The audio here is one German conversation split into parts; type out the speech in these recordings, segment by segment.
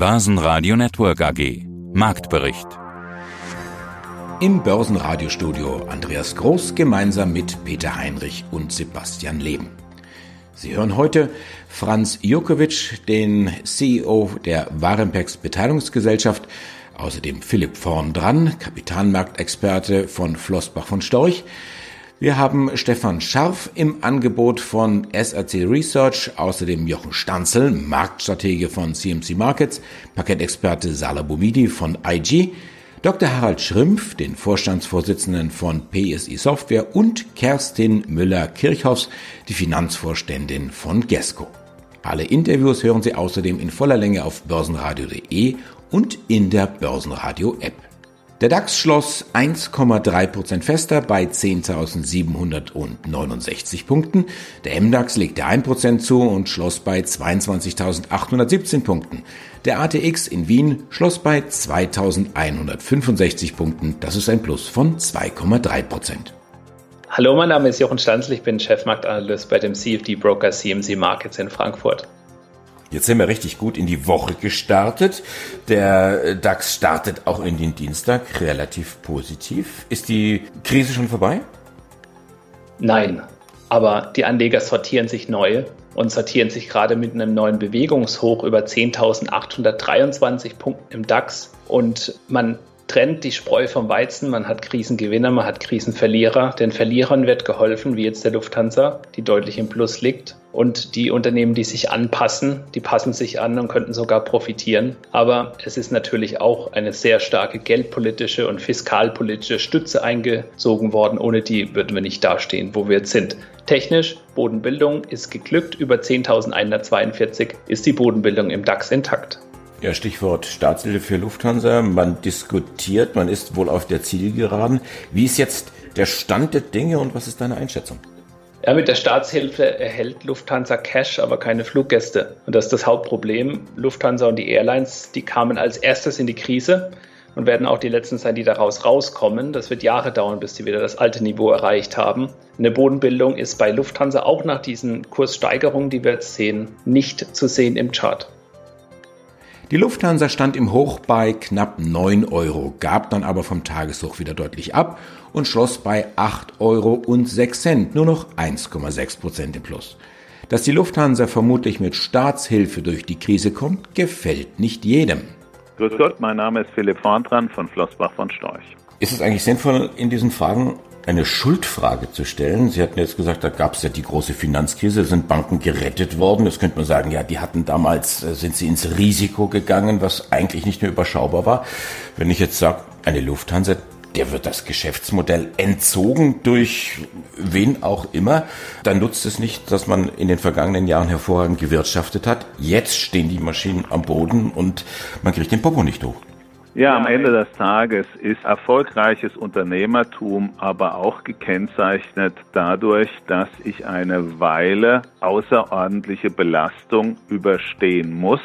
Börsenradio Network AG. Marktbericht. Im Börsenradiostudio Andreas Groß gemeinsam mit Peter Heinrich und Sebastian Leben. Sie hören heute Franz Jukovic, den CEO der Warenpex Beteiligungsgesellschaft, außerdem Philipp Vorn dran, Kapitalmarktexperte von Flossbach von Storch, wir haben Stefan Scharf im Angebot von SRC Research, außerdem Jochen Stanzel, Marktstratege von CMC Markets, Paketexperte Salah Bumidi von IG, Dr. Harald Schrimpf, den Vorstandsvorsitzenden von PSI Software und Kerstin Müller-Kirchhoffs, die Finanzvorständin von Gesco. Alle Interviews hören Sie außerdem in voller Länge auf börsenradio.de und in der Börsenradio-App. Der DAX schloss 1,3% fester bei 10.769 Punkten. Der MDAX legte 1% zu und schloss bei 22.817 Punkten. Der ATX in Wien schloss bei 2.165 Punkten. Das ist ein Plus von 2,3%. Hallo, mein Name ist Jochen Stanzl, ich bin Chefmarktanalyst bei dem CFD Broker CMC Markets in Frankfurt. Jetzt sind wir richtig gut in die Woche gestartet. Der DAX startet auch in den Dienstag relativ positiv. Ist die Krise schon vorbei? Nein, aber die Anleger sortieren sich neu und sortieren sich gerade mit einem neuen Bewegungshoch über 10.823 Punkten im DAX. Und man trennt die Spreu vom Weizen. Man hat Krisengewinner, man hat Krisenverlierer. Den Verlierern wird geholfen, wie jetzt der Lufthansa, die deutlich im Plus liegt. Und die Unternehmen, die sich anpassen, die passen sich an und könnten sogar profitieren. Aber es ist natürlich auch eine sehr starke geldpolitische und fiskalpolitische Stütze eingezogen worden. Ohne die würden wir nicht dastehen, wo wir jetzt sind. Technisch, Bodenbildung ist geglückt. Über 10.142 ist die Bodenbildung im DAX intakt. Ja, Stichwort Staatshilfe für Lufthansa. Man diskutiert, man ist wohl auf der Zielgeraden. Wie ist jetzt der Stand der Dinge und was ist deine Einschätzung? Ja, mit der Staatshilfe erhält Lufthansa Cash, aber keine Fluggäste. Und das ist das Hauptproblem. Lufthansa und die Airlines, die kamen als erstes in die Krise und werden auch die letzten sein, die daraus rauskommen. Das wird Jahre dauern, bis sie wieder das alte Niveau erreicht haben. Eine Bodenbildung ist bei Lufthansa auch nach diesen Kurssteigerungen, die wir jetzt sehen, nicht zu sehen im Chart. Die Lufthansa stand im Hoch bei knapp 9 Euro, gab dann aber vom Tageshoch wieder deutlich ab und schloss bei 8 Euro und 6 Cent, nur noch 1,6 Prozent im Plus. Dass die Lufthansa vermutlich mit Staatshilfe durch die Krise kommt, gefällt nicht jedem. Grüß Gott, mein Name ist Philipp Vorntran von Flossbach von Storch. Ist es eigentlich sinnvoll, in diesen Fragen eine Schuldfrage zu stellen. Sie hatten jetzt gesagt, da gab es ja die große Finanzkrise, sind Banken gerettet worden. Das könnte man sagen, ja, die hatten damals, äh, sind sie ins Risiko gegangen, was eigentlich nicht mehr überschaubar war. Wenn ich jetzt sage, eine Lufthansa, der wird das Geschäftsmodell entzogen durch wen auch immer, dann nutzt es nicht, dass man in den vergangenen Jahren hervorragend gewirtschaftet hat. Jetzt stehen die Maschinen am Boden und man kriegt den Popo nicht hoch. Ja, am Ende des Tages ist erfolgreiches Unternehmertum aber auch gekennzeichnet dadurch, dass ich eine Weile außerordentliche Belastung überstehen muss,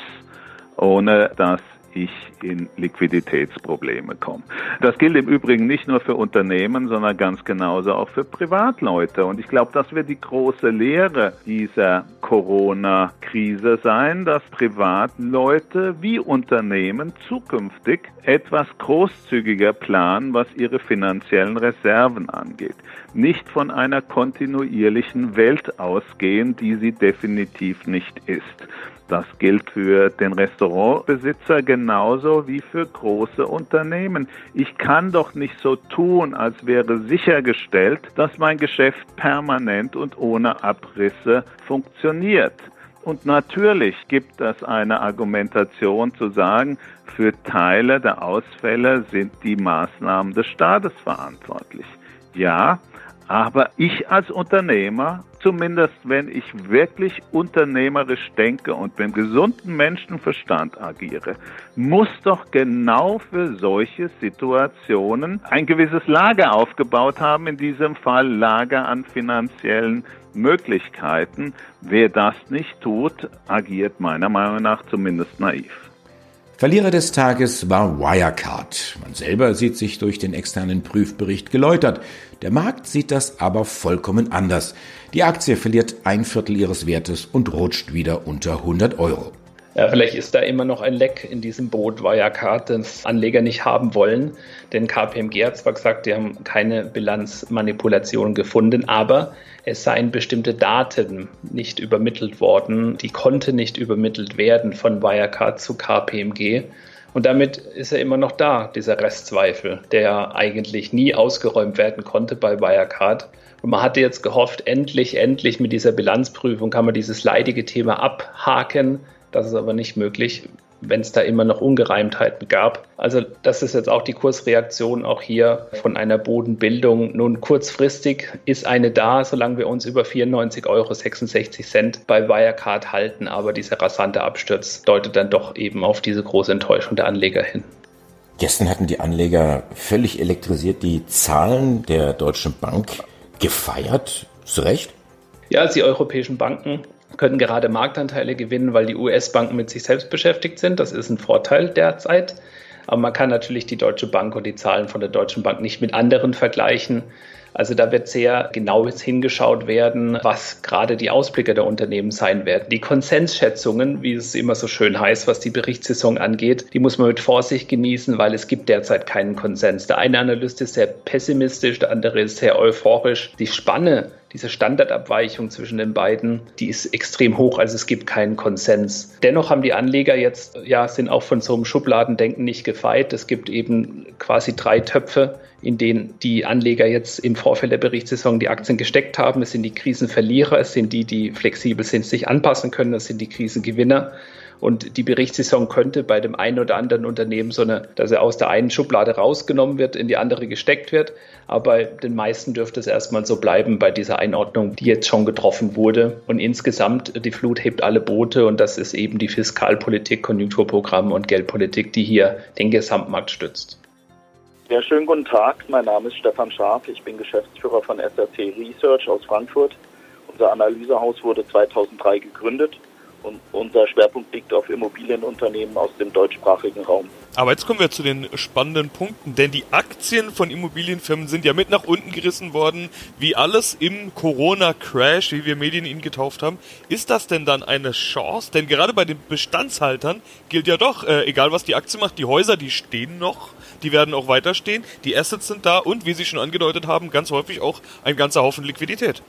ohne dass ich in Liquiditätsprobleme komme. Das gilt im Übrigen nicht nur für Unternehmen, sondern ganz genauso auch für Privatleute. Und ich glaube, das wird die große Lehre dieser Corona-Krise sein, dass Privatleute wie Unternehmen zukünftig etwas großzügiger planen, was ihre finanziellen Reserven angeht. Nicht von einer kontinuierlichen Welt ausgehen, die sie definitiv nicht ist. Das gilt für den Restaurantbesitzer genauso wie für große Unternehmen. Ich kann doch nicht so tun, als wäre sichergestellt, dass mein Geschäft permanent und ohne Abrisse funktioniert. Und natürlich gibt es eine Argumentation zu sagen, für Teile der Ausfälle sind die Maßnahmen des Staates verantwortlich. Ja, aber ich als Unternehmer, zumindest wenn ich wirklich unternehmerisch denke und mit gesunden Menschenverstand agiere, muss doch genau für solche Situationen ein gewisses Lager aufgebaut haben, in diesem Fall Lager an finanziellen Möglichkeiten. Wer das nicht tut, agiert meiner Meinung nach zumindest naiv. Verlierer des Tages war Wirecard. Man selber sieht sich durch den externen Prüfbericht geläutert. Der Markt sieht das aber vollkommen anders. Die Aktie verliert ein Viertel ihres Wertes und rutscht wieder unter 100 Euro. Ja, vielleicht ist da immer noch ein Leck in diesem Boot Wirecard, das Anleger nicht haben wollen. Denn KPMG hat zwar gesagt, die haben keine Bilanzmanipulation gefunden, aber es seien bestimmte Daten nicht übermittelt worden. Die konnte nicht übermittelt werden von Wirecard zu KPMG. Und damit ist er immer noch da, dieser Restzweifel, der eigentlich nie ausgeräumt werden konnte bei Wirecard. Und man hatte jetzt gehofft, endlich, endlich mit dieser Bilanzprüfung kann man dieses leidige Thema abhaken das ist aber nicht möglich, wenn es da immer noch Ungereimtheiten gab. Also das ist jetzt auch die Kursreaktion auch hier von einer Bodenbildung. Nun kurzfristig ist eine da, solange wir uns über 94,66 Euro bei Wirecard halten. Aber dieser rasante Absturz deutet dann doch eben auf diese große Enttäuschung der Anleger hin. Gestern hatten die Anleger völlig elektrisiert die Zahlen der Deutschen Bank gefeiert. Zu Recht? Ja, die europäischen Banken können gerade Marktanteile gewinnen, weil die US-Banken mit sich selbst beschäftigt sind. Das ist ein Vorteil derzeit. Aber man kann natürlich die Deutsche Bank und die Zahlen von der Deutschen Bank nicht mit anderen vergleichen. Also da wird sehr genau hingeschaut werden, was gerade die Ausblicke der Unternehmen sein werden. Die Konsensschätzungen, wie es immer so schön heißt, was die Berichtssaison angeht, die muss man mit Vorsicht genießen, weil es gibt derzeit keinen Konsens. Der eine Analyst ist sehr pessimistisch, der andere ist sehr euphorisch. Die Spanne diese Standardabweichung zwischen den beiden, die ist extrem hoch, also es gibt keinen Konsens. Dennoch haben die Anleger jetzt, ja, sind auch von so einem Schubladendenken nicht gefeit. Es gibt eben quasi drei Töpfe, in denen die Anleger jetzt im Vorfeld der Berichtssaison die Aktien gesteckt haben. Es sind die Krisenverlierer, es sind die, die flexibel sind, sich anpassen können, es sind die Krisengewinner. Und die Berichtssaison könnte bei dem einen oder anderen Unternehmen so eine, dass er aus der einen Schublade rausgenommen wird, in die andere gesteckt wird. Aber bei den meisten dürfte es erstmal so bleiben bei dieser Einordnung, die jetzt schon getroffen wurde. Und insgesamt, die Flut hebt alle Boote und das ist eben die Fiskalpolitik, Konjunkturprogramme und Geldpolitik, die hier den Gesamtmarkt stützt. Ja, schönen guten Tag. Mein Name ist Stefan Scharf. Ich bin Geschäftsführer von SRC Research aus Frankfurt. Unser Analysehaus wurde 2003 gegründet und unser Schwerpunkt liegt auf Immobilienunternehmen aus dem deutschsprachigen Raum. Aber jetzt kommen wir zu den spannenden Punkten, denn die Aktien von Immobilienfirmen sind ja mit nach unten gerissen worden, wie alles im Corona-Crash, wie wir Medien ihn getauft haben. Ist das denn dann eine Chance? Denn gerade bei den Bestandshaltern gilt ja doch, äh, egal was die Aktie macht, die Häuser, die stehen noch, die werden auch weiter stehen, die Assets sind da und, wie Sie schon angedeutet haben, ganz häufig auch ein ganzer Haufen Liquidität.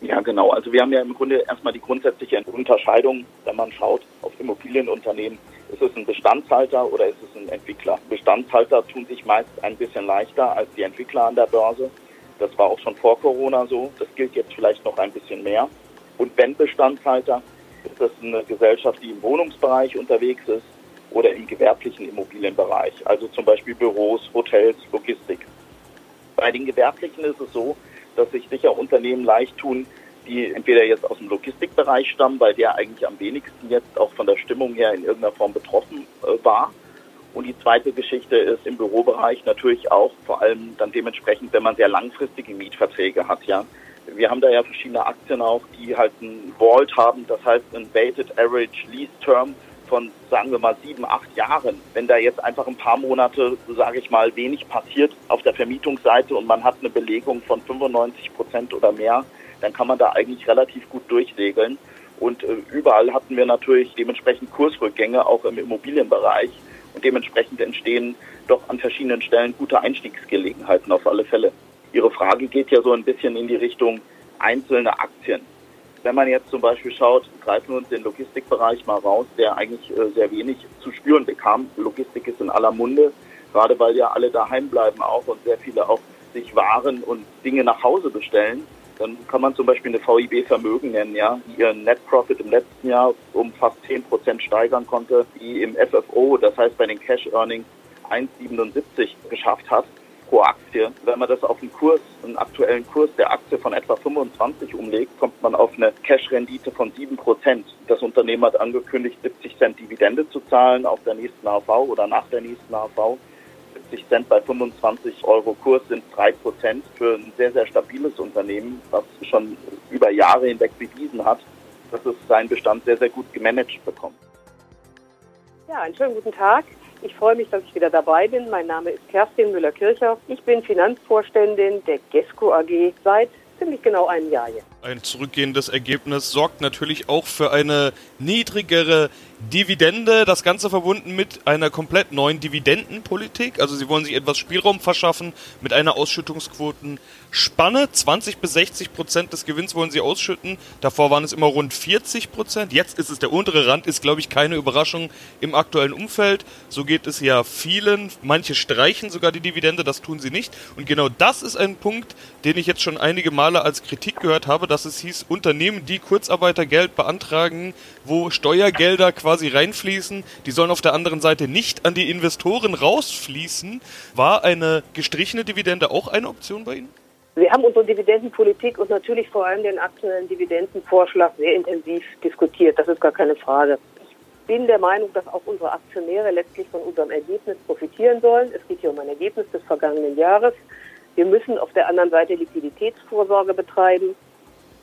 Ja, genau. Also wir haben ja im Grunde erstmal die grundsätzliche Unterscheidung, wenn man schaut auf Immobilienunternehmen. Ist es ein Bestandshalter oder ist es ein Entwickler? Bestandshalter tun sich meist ein bisschen leichter als die Entwickler an der Börse. Das war auch schon vor Corona so. Das gilt jetzt vielleicht noch ein bisschen mehr. Und wenn Bestandshalter, ist das eine Gesellschaft, die im Wohnungsbereich unterwegs ist oder im gewerblichen Immobilienbereich, also zum Beispiel Büros, Hotels, Logistik. Bei den Gewerblichen ist es so, dass sich sicher Unternehmen leicht tun, die entweder jetzt aus dem Logistikbereich stammen, weil der eigentlich am wenigsten jetzt auch von der Stimmung her in irgendeiner Form betroffen äh, war. Und die zweite Geschichte ist im Bürobereich natürlich auch vor allem dann dementsprechend, wenn man sehr langfristige Mietverträge hat, ja. Wir haben da ja verschiedene Aktien auch, die halt ein Vault haben, das heißt ein Weighted Average Lease Term von, sagen wir mal, sieben, acht Jahren, wenn da jetzt einfach ein paar Monate, sage ich mal, wenig passiert auf der Vermietungsseite und man hat eine Belegung von 95 Prozent oder mehr, dann kann man da eigentlich relativ gut durchsegeln. Und äh, überall hatten wir natürlich dementsprechend Kursrückgänge, auch im Immobilienbereich. Und dementsprechend entstehen doch an verschiedenen Stellen gute Einstiegsgelegenheiten auf alle Fälle. Ihre Frage geht ja so ein bisschen in die Richtung einzelne Aktien. Wenn man jetzt zum Beispiel schaut, greifen wir uns den Logistikbereich mal raus, der eigentlich äh, sehr wenig zu spüren bekam. Logistik ist in aller Munde, gerade weil ja alle daheim bleiben auch und sehr viele auch sich Waren und Dinge nach Hause bestellen. Dann kann man zum Beispiel eine VIB Vermögen nennen, ja, die ihren Net Profit im letzten Jahr um fast 10 Prozent steigern konnte, die im FFO, das heißt bei den Cash Earnings 1,77 geschafft hat pro Aktie. Wenn man das auf einen Kurs, einen aktuellen Kurs der Aktie von etwa 25 umlegt, kommt man auf eine Cash-Rendite von 7 Prozent. Das Unternehmen hat angekündigt, 70 Cent Dividende zu zahlen auf der nächsten AV oder nach der nächsten AV. 70 Cent bei 25 Euro Kurs sind 3 Prozent für ein sehr, sehr stabiles Unternehmen, was schon über Jahre hinweg bewiesen hat, dass es seinen Bestand sehr, sehr gut gemanagt bekommt. Ja, einen schönen guten Tag. Ich freue mich, dass ich wieder dabei bin. Mein Name ist Kerstin Müller-Kircher. Ich bin Finanzvorständin der GESCO AG seit ziemlich genau einem Jahr jetzt. Ein zurückgehendes Ergebnis sorgt natürlich auch für eine niedrigere Dividende, das Ganze verbunden mit einer komplett neuen Dividendenpolitik. Also sie wollen sich etwas Spielraum verschaffen mit einer Ausschüttungsquotenspanne. 20 bis 60 Prozent des Gewinns wollen sie ausschütten. Davor waren es immer rund 40 Prozent. Jetzt ist es der untere Rand, ist glaube ich keine Überraschung im aktuellen Umfeld. So geht es ja vielen. Manche streichen sogar die Dividende, das tun sie nicht. Und genau das ist ein Punkt, den ich jetzt schon einige Male als Kritik gehört habe, dass es hieß, Unternehmen, die Kurzarbeitergeld beantragen, wo Steuergelder quasi reinfließen, die sollen auf der anderen Seite nicht an die Investoren rausfließen. War eine gestrichene Dividende auch eine Option bei Ihnen? Wir haben unsere Dividendenpolitik und natürlich vor allem den aktuellen Dividendenvorschlag sehr intensiv diskutiert. Das ist gar keine Frage. Ich bin der Meinung, dass auch unsere Aktionäre letztlich von unserem Ergebnis profitieren sollen. Es geht hier um ein Ergebnis des vergangenen Jahres. Wir müssen auf der anderen Seite Liquiditätsvorsorge betreiben.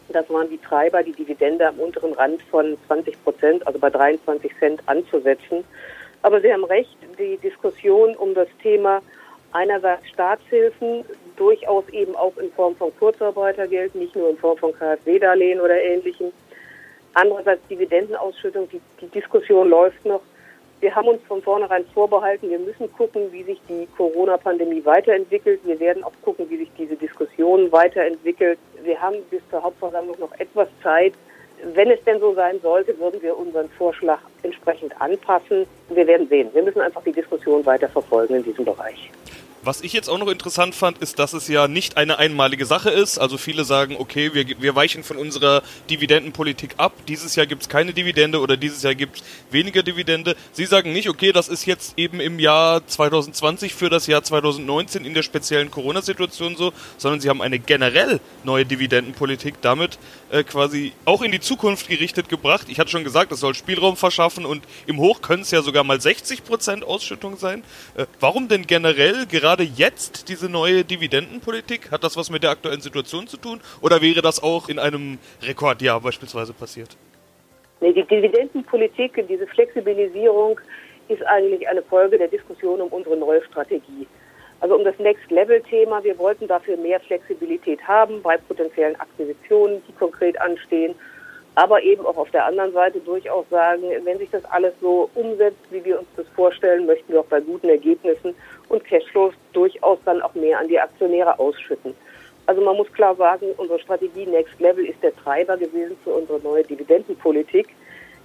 Das waren die Treiber, die Dividende am unteren Rand von 20 Prozent, also bei 23 Cent anzusetzen. Aber Sie haben recht, die Diskussion um das Thema einerseits Staatshilfen, durchaus eben auch in Form von Kurzarbeitergeld, nicht nur in Form von KfW-Darlehen oder ähnlichem. Andererseits Dividendenausschüttung, die, die Diskussion läuft noch. Wir haben uns von vornherein vorbehalten, wir müssen gucken, wie sich die Corona-Pandemie weiterentwickelt. Wir werden auch gucken, wie sich diese Diskussion weiterentwickelt. Wir haben bis zur Hauptversammlung noch etwas Zeit. Wenn es denn so sein sollte, würden wir unseren Vorschlag entsprechend anpassen. Wir werden sehen. Wir müssen einfach die Diskussion weiter verfolgen in diesem Bereich. Was ich jetzt auch noch interessant fand, ist, dass es ja nicht eine einmalige Sache ist. Also viele sagen, okay, wir, wir weichen von unserer Dividendenpolitik ab. Dieses Jahr gibt es keine Dividende oder dieses Jahr gibt es weniger Dividende. Sie sagen nicht, okay, das ist jetzt eben im Jahr 2020 für das Jahr 2019 in der speziellen Corona-Situation so, sondern sie haben eine generell neue Dividendenpolitik damit äh, quasi auch in die Zukunft gerichtet gebracht. Ich hatte schon gesagt, es soll Spielraum verschaffen und im Hoch können es ja sogar mal 60% Ausschüttung sein. Äh, warum denn generell gerade gerade jetzt diese neue Dividendenpolitik? Hat das was mit der aktuellen Situation zu tun? Oder wäre das auch in einem Rekordjahr beispielsweise passiert? Nee, die Dividendenpolitik, diese Flexibilisierung ist eigentlich eine Folge der Diskussion um unsere neue Strategie. Also um das Next-Level-Thema. Wir wollten dafür mehr Flexibilität haben bei potenziellen Akquisitionen, die konkret anstehen aber eben auch auf der anderen Seite durchaus sagen, wenn sich das alles so umsetzt, wie wir uns das vorstellen, möchten wir auch bei guten Ergebnissen und Cashflows durchaus dann auch mehr an die Aktionäre ausschütten. Also man muss klar sagen, unsere Strategie Next Level ist der Treiber gewesen für unsere neue Dividendenpolitik,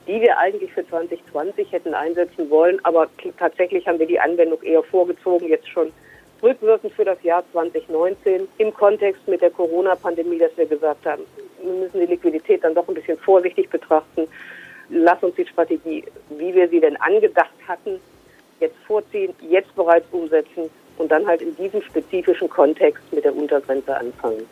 die wir eigentlich für 2020 hätten einsetzen wollen, aber tatsächlich haben wir die Anwendung eher vorgezogen, jetzt schon rückwirkend für das Jahr 2019 im Kontext mit der Corona-Pandemie, dass wir gesagt haben, wir müssen die Liquidität dann doch ein bisschen vorsichtig betrachten. Lass uns die Strategie, wie wir sie denn angedacht hatten, jetzt vorziehen, jetzt bereits umsetzen und dann halt in diesem spezifischen Kontext mit der Untergrenze anfangen.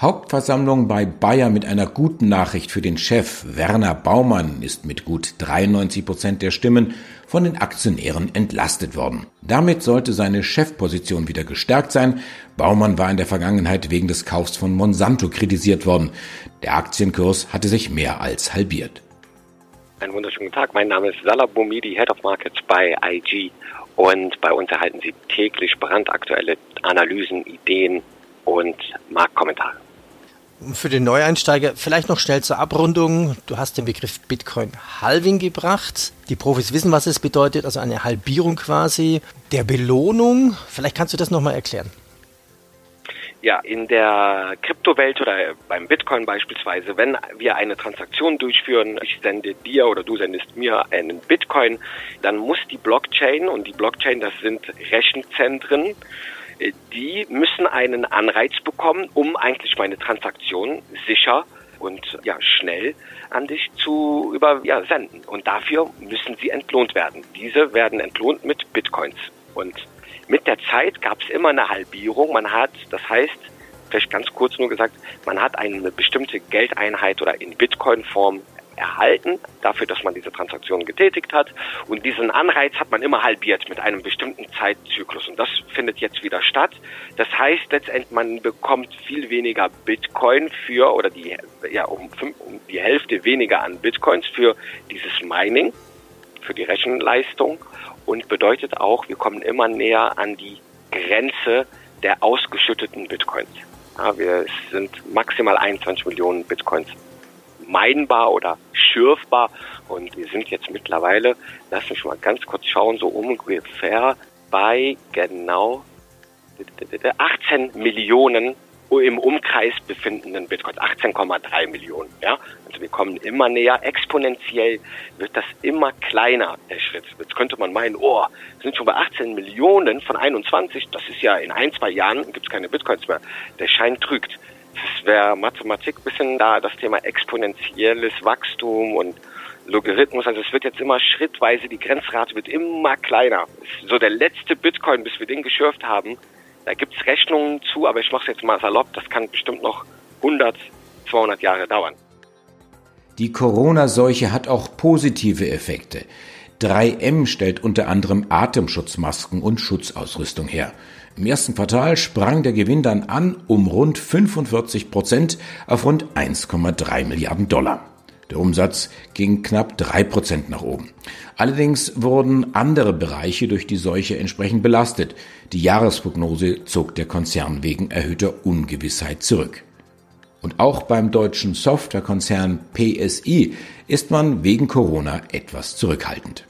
Hauptversammlung bei Bayer mit einer guten Nachricht für den Chef. Werner Baumann ist mit gut 93 Prozent der Stimmen von den Aktionären entlastet worden. Damit sollte seine Chefposition wieder gestärkt sein. Baumann war in der Vergangenheit wegen des Kaufs von Monsanto kritisiert worden. Der Aktienkurs hatte sich mehr als halbiert. Einen wunderschönen Tag. Mein Name ist Salah Boumidi, Head of Markets bei IG. Und bei uns erhalten Sie täglich brandaktuelle Analysen, Ideen und Marktkommentare. Für den Neueinsteiger vielleicht noch schnell zur Abrundung. Du hast den Begriff Bitcoin Halving gebracht. Die Profis wissen, was es bedeutet, also eine Halbierung quasi der Belohnung. Vielleicht kannst du das nochmal erklären. Ja, in der Kryptowelt oder beim Bitcoin beispielsweise, wenn wir eine Transaktion durchführen, ich sende dir oder du sendest mir einen Bitcoin, dann muss die Blockchain und die Blockchain, das sind Rechenzentren, die müssen einen Anreiz bekommen, um eigentlich meine Transaktion sicher und ja, schnell an dich zu übersenden. Ja, und dafür müssen sie entlohnt werden. Diese werden entlohnt mit Bitcoins. Und mit der Zeit gab es immer eine Halbierung. Man hat, das heißt, vielleicht ganz kurz nur gesagt, man hat eine bestimmte Geldeinheit oder in Bitcoin-Form erhalten, dafür, dass man diese Transaktion getätigt hat. Und diesen Anreiz hat man immer halbiert mit einem bestimmten Zeitzyklus. Und das findet jetzt wieder statt. Das heißt letztendlich, man bekommt viel weniger Bitcoin für, oder die, ja, um, um die Hälfte weniger an Bitcoins für dieses Mining, für die Rechenleistung. Und bedeutet auch, wir kommen immer näher an die Grenze der ausgeschütteten Bitcoins. Ja, wir sind maximal 21 Millionen Bitcoins meinbar oder schürfbar und wir sind jetzt mittlerweile, lass mich mal ganz kurz schauen, so ungefähr bei genau 18 Millionen im Umkreis befindenden Bitcoins, 18,3 Millionen. Ja? Also wir kommen immer näher, exponentiell wird das immer kleiner, der Schritt. Jetzt könnte man meinen, oh, sind schon bei 18 Millionen von 21, das ist ja in ein, zwei Jahren, gibt es keine Bitcoins mehr. Der Schein trügt. Das wäre Mathematik bisschen da, das Thema exponentielles Wachstum und Logarithmus, also es wird jetzt immer schrittweise, die Grenzrate wird immer kleiner. So der letzte Bitcoin, bis wir den geschürft haben, da gibt es Rechnungen zu, aber ich mache es jetzt mal salopp, das kann bestimmt noch 100, 200 Jahre dauern. Die Corona-Seuche hat auch positive Effekte. 3M stellt unter anderem Atemschutzmasken und Schutzausrüstung her. Im ersten Quartal sprang der Gewinn dann an um rund 45 Prozent auf rund 1,3 Milliarden Dollar. Der Umsatz ging knapp drei Prozent nach oben. Allerdings wurden andere Bereiche durch die Seuche entsprechend belastet. Die Jahresprognose zog der Konzern wegen erhöhter Ungewissheit zurück. Und auch beim deutschen Softwarekonzern PSI ist man wegen Corona etwas zurückhaltend.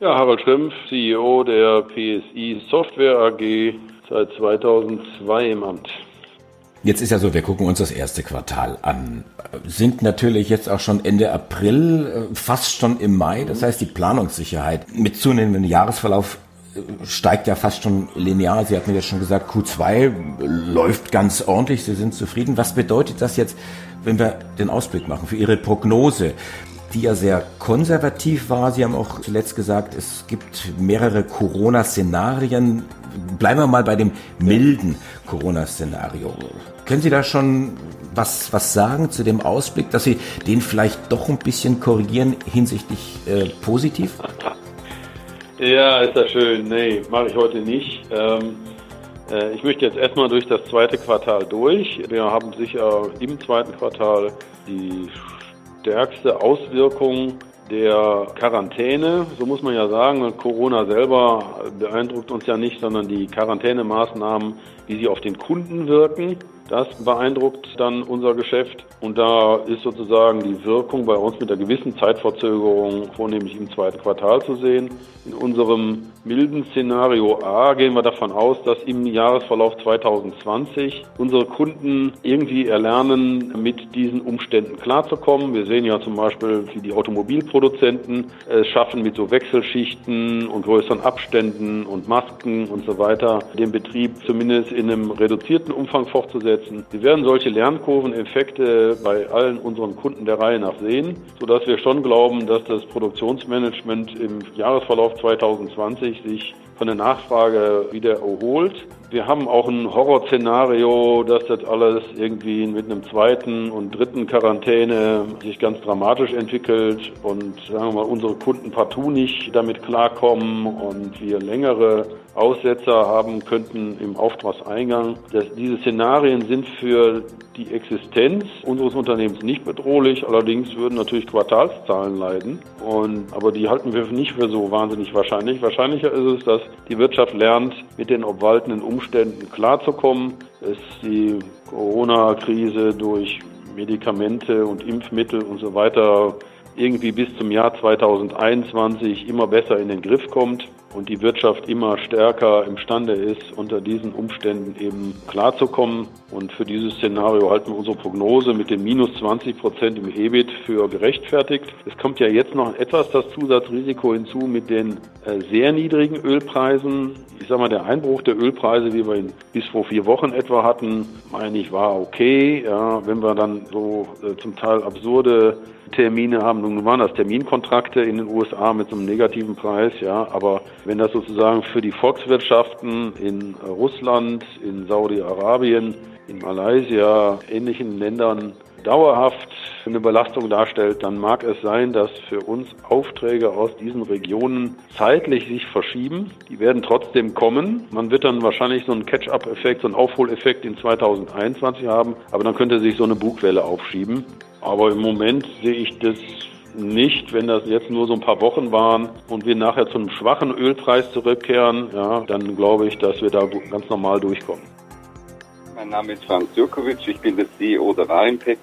Ja, Harald Schrempf, CEO der PSI Software AG, seit 2002 im Amt. Jetzt ist ja so, wir gucken uns das erste Quartal an, sind natürlich jetzt auch schon Ende April, äh, fast schon im Mai. Das heißt, die Planungssicherheit mit zunehmendem Jahresverlauf äh, steigt ja fast schon linear. Sie hatten ja schon gesagt, Q2 läuft ganz ordentlich, Sie sind zufrieden. Was bedeutet das jetzt, wenn wir den Ausblick machen für Ihre Prognose? Die ja sehr konservativ war. Sie haben auch zuletzt gesagt, es gibt mehrere Corona-Szenarien. Bleiben wir mal bei dem milden Corona-Szenario. Können Sie da schon was, was sagen zu dem Ausblick, dass Sie den vielleicht doch ein bisschen korrigieren hinsichtlich äh, positiv? Ja, ist das schön. Nee, mache ich heute nicht. Ähm, äh, ich möchte jetzt erstmal durch das zweite Quartal durch. Wir haben sicher im zweiten Quartal die stärkste Auswirkung der Quarantäne, so muss man ja sagen, Corona selber beeindruckt uns ja nicht, sondern die Quarantänemaßnahmen, wie sie auf den Kunden wirken. Das beeindruckt dann unser Geschäft und da ist sozusagen die Wirkung bei uns mit einer gewissen Zeitverzögerung vornehmlich im zweiten Quartal zu sehen. In unserem milden Szenario A gehen wir davon aus, dass im Jahresverlauf 2020 unsere Kunden irgendwie erlernen, mit diesen Umständen klarzukommen. Wir sehen ja zum Beispiel, wie die Automobilproduzenten es schaffen, mit so Wechselschichten und größeren Abständen und Masken und so weiter den Betrieb zumindest in einem reduzierten Umfang fortzusetzen umsetzen. Wir werden solche Lernkurveneffekte bei allen unseren Kunden der Reihe nach sehen, sodass wir schon glauben, dass das Produktionsmanagement im Jahresverlauf 2020 sich von der Nachfrage wieder erholt. Wir haben auch ein Horrorszenario, dass das alles irgendwie mit einem zweiten und dritten Quarantäne sich ganz dramatisch entwickelt und sagen wir mal, unsere Kunden partout nicht damit klarkommen und wir längere Aussetzer haben könnten im Auftragseingang. Das, diese Szenarien sind für die Existenz unseres Unternehmens nicht bedrohlich. Allerdings würden natürlich Quartalszahlen leiden. Und, aber die halten wir nicht für so wahnsinnig wahrscheinlich. Wahrscheinlicher ist es, dass die Wirtschaft lernt, mit den obwaltenden Umständen klarzukommen, dass die Corona-Krise durch Medikamente und Impfmittel und so weiter irgendwie bis zum Jahr 2021 immer besser in den Griff kommt und die Wirtschaft immer stärker imstande ist, unter diesen Umständen eben klarzukommen. Und für dieses Szenario halten wir unsere Prognose mit den minus 20 Prozent im EBIT für gerechtfertigt. Es kommt ja jetzt noch etwas das Zusatzrisiko hinzu mit den äh, sehr niedrigen Ölpreisen. Ich sage mal, der Einbruch der Ölpreise, wie wir ihn bis vor vier Wochen etwa hatten, meine ich, war okay. Ja, wenn wir dann so äh, zum Teil absurde Termine haben. Nun waren das Terminkontrakte in den USA mit so einem negativen Preis, ja, aber wenn das sozusagen für die Volkswirtschaften in Russland, in Saudi-Arabien, in Malaysia, ähnlichen Ländern dauerhaft eine Belastung darstellt, dann mag es sein, dass für uns Aufträge aus diesen Regionen zeitlich sich verschieben. Die werden trotzdem kommen. Man wird dann wahrscheinlich so einen Catch-up-Effekt, so einen Aufholeffekt in 2021 haben, aber dann könnte sich so eine Bugwelle aufschieben. Aber im Moment sehe ich das nicht, wenn das jetzt nur so ein paar Wochen waren und wir nachher zu einem schwachen Ölpreis zurückkehren, ja, dann glaube ich, dass wir da ganz normal durchkommen. Mein Name ist Franz Jurkovic, ich bin der CEO der Warimpex.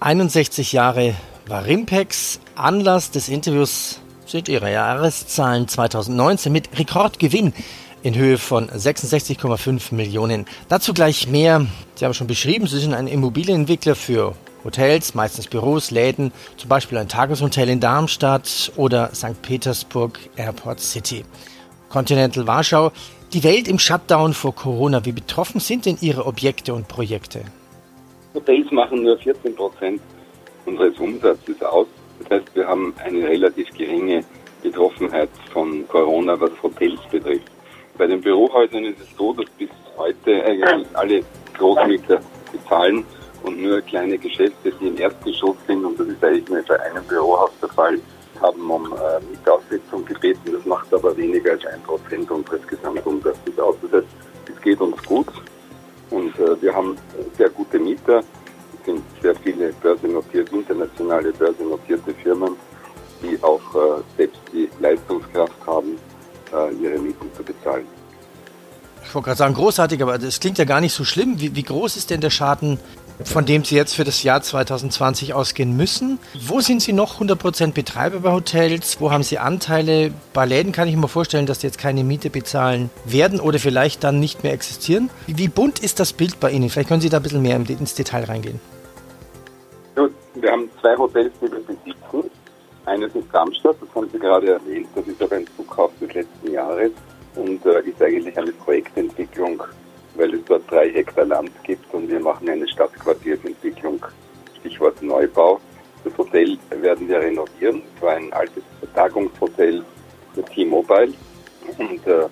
61 Jahre Warimpex. Anlass des Interviews sind ihre Jahreszahlen 2019 mit Rekordgewinn in Höhe von 66,5 Millionen. Dazu gleich mehr. Sie haben schon beschrieben, Sie sind ein Immobilienentwickler für Hotels, meistens Büros, Läden, zum Beispiel ein Tageshotel in Darmstadt oder St. Petersburg Airport City. Continental Warschau. Die Welt im Shutdown vor Corona. Wie betroffen sind denn Ihre Objekte und Projekte? Hotels machen nur 14 Prozent unseres Umsatzes aus. Das heißt, wir haben eine relativ geringe Betroffenheit von Corona, was Hotels betrifft. Bei den Bürohäusern ist es so, dass bis heute eigentlich alle Großmieter bezahlen und nur kleine Geschäfte, die im Erdgeschoss sind, und das ist eigentlich nur bei einem Bürohaus der Fall, haben um äh, Mietaussetzung gebeten. Das macht aber weniger als ein Prozent unseres Gesamtumsatzes aus. Das heißt, es geht uns gut und äh, wir haben sehr gute Mieter. Es sind sehr viele börsennotierte, internationale börsennotierte Firmen, die auch äh, selbst die Leistungskraft haben, äh, ihre Mieten zu bezahlen. Ich wollte gerade sagen, großartig, aber das klingt ja gar nicht so schlimm. Wie, wie, groß ist denn der Schaden, von dem Sie jetzt für das Jahr 2020 ausgehen müssen? Wo sind Sie noch 100% Betreiber bei Hotels? Wo haben Sie Anteile? Bei Läden kann ich mir vorstellen, dass die jetzt keine Miete bezahlen werden oder vielleicht dann nicht mehr existieren. Wie, bunt ist das Bild bei Ihnen? Vielleicht können Sie da ein bisschen mehr ins Detail reingehen. Wir haben zwei Hotels, die wir besitzen. Eines ist Darmstadt, das haben Sie gerade erwähnt. Das ist aber ein Zukauf des letzten Jahres und äh, ist eigentlich eine Projektentwicklung, weil es dort drei Hektar Land Wir renovieren. Es war ein altes Tagungshotel für T-Mobile und äh,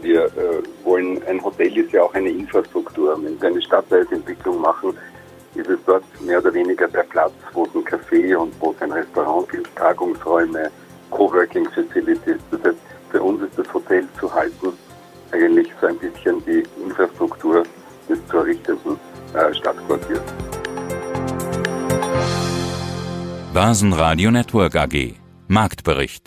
wir äh, wollen, ein Hotel ist ja auch eine Infrastruktur. Wenn wir eine Stadtteilsentwicklung machen, ist es dort mehr oder weniger der Platz, wo es ein Café und wo es ein Restaurant gibt, Tagungsräume, Coworking Basen Radio Network AG Marktbericht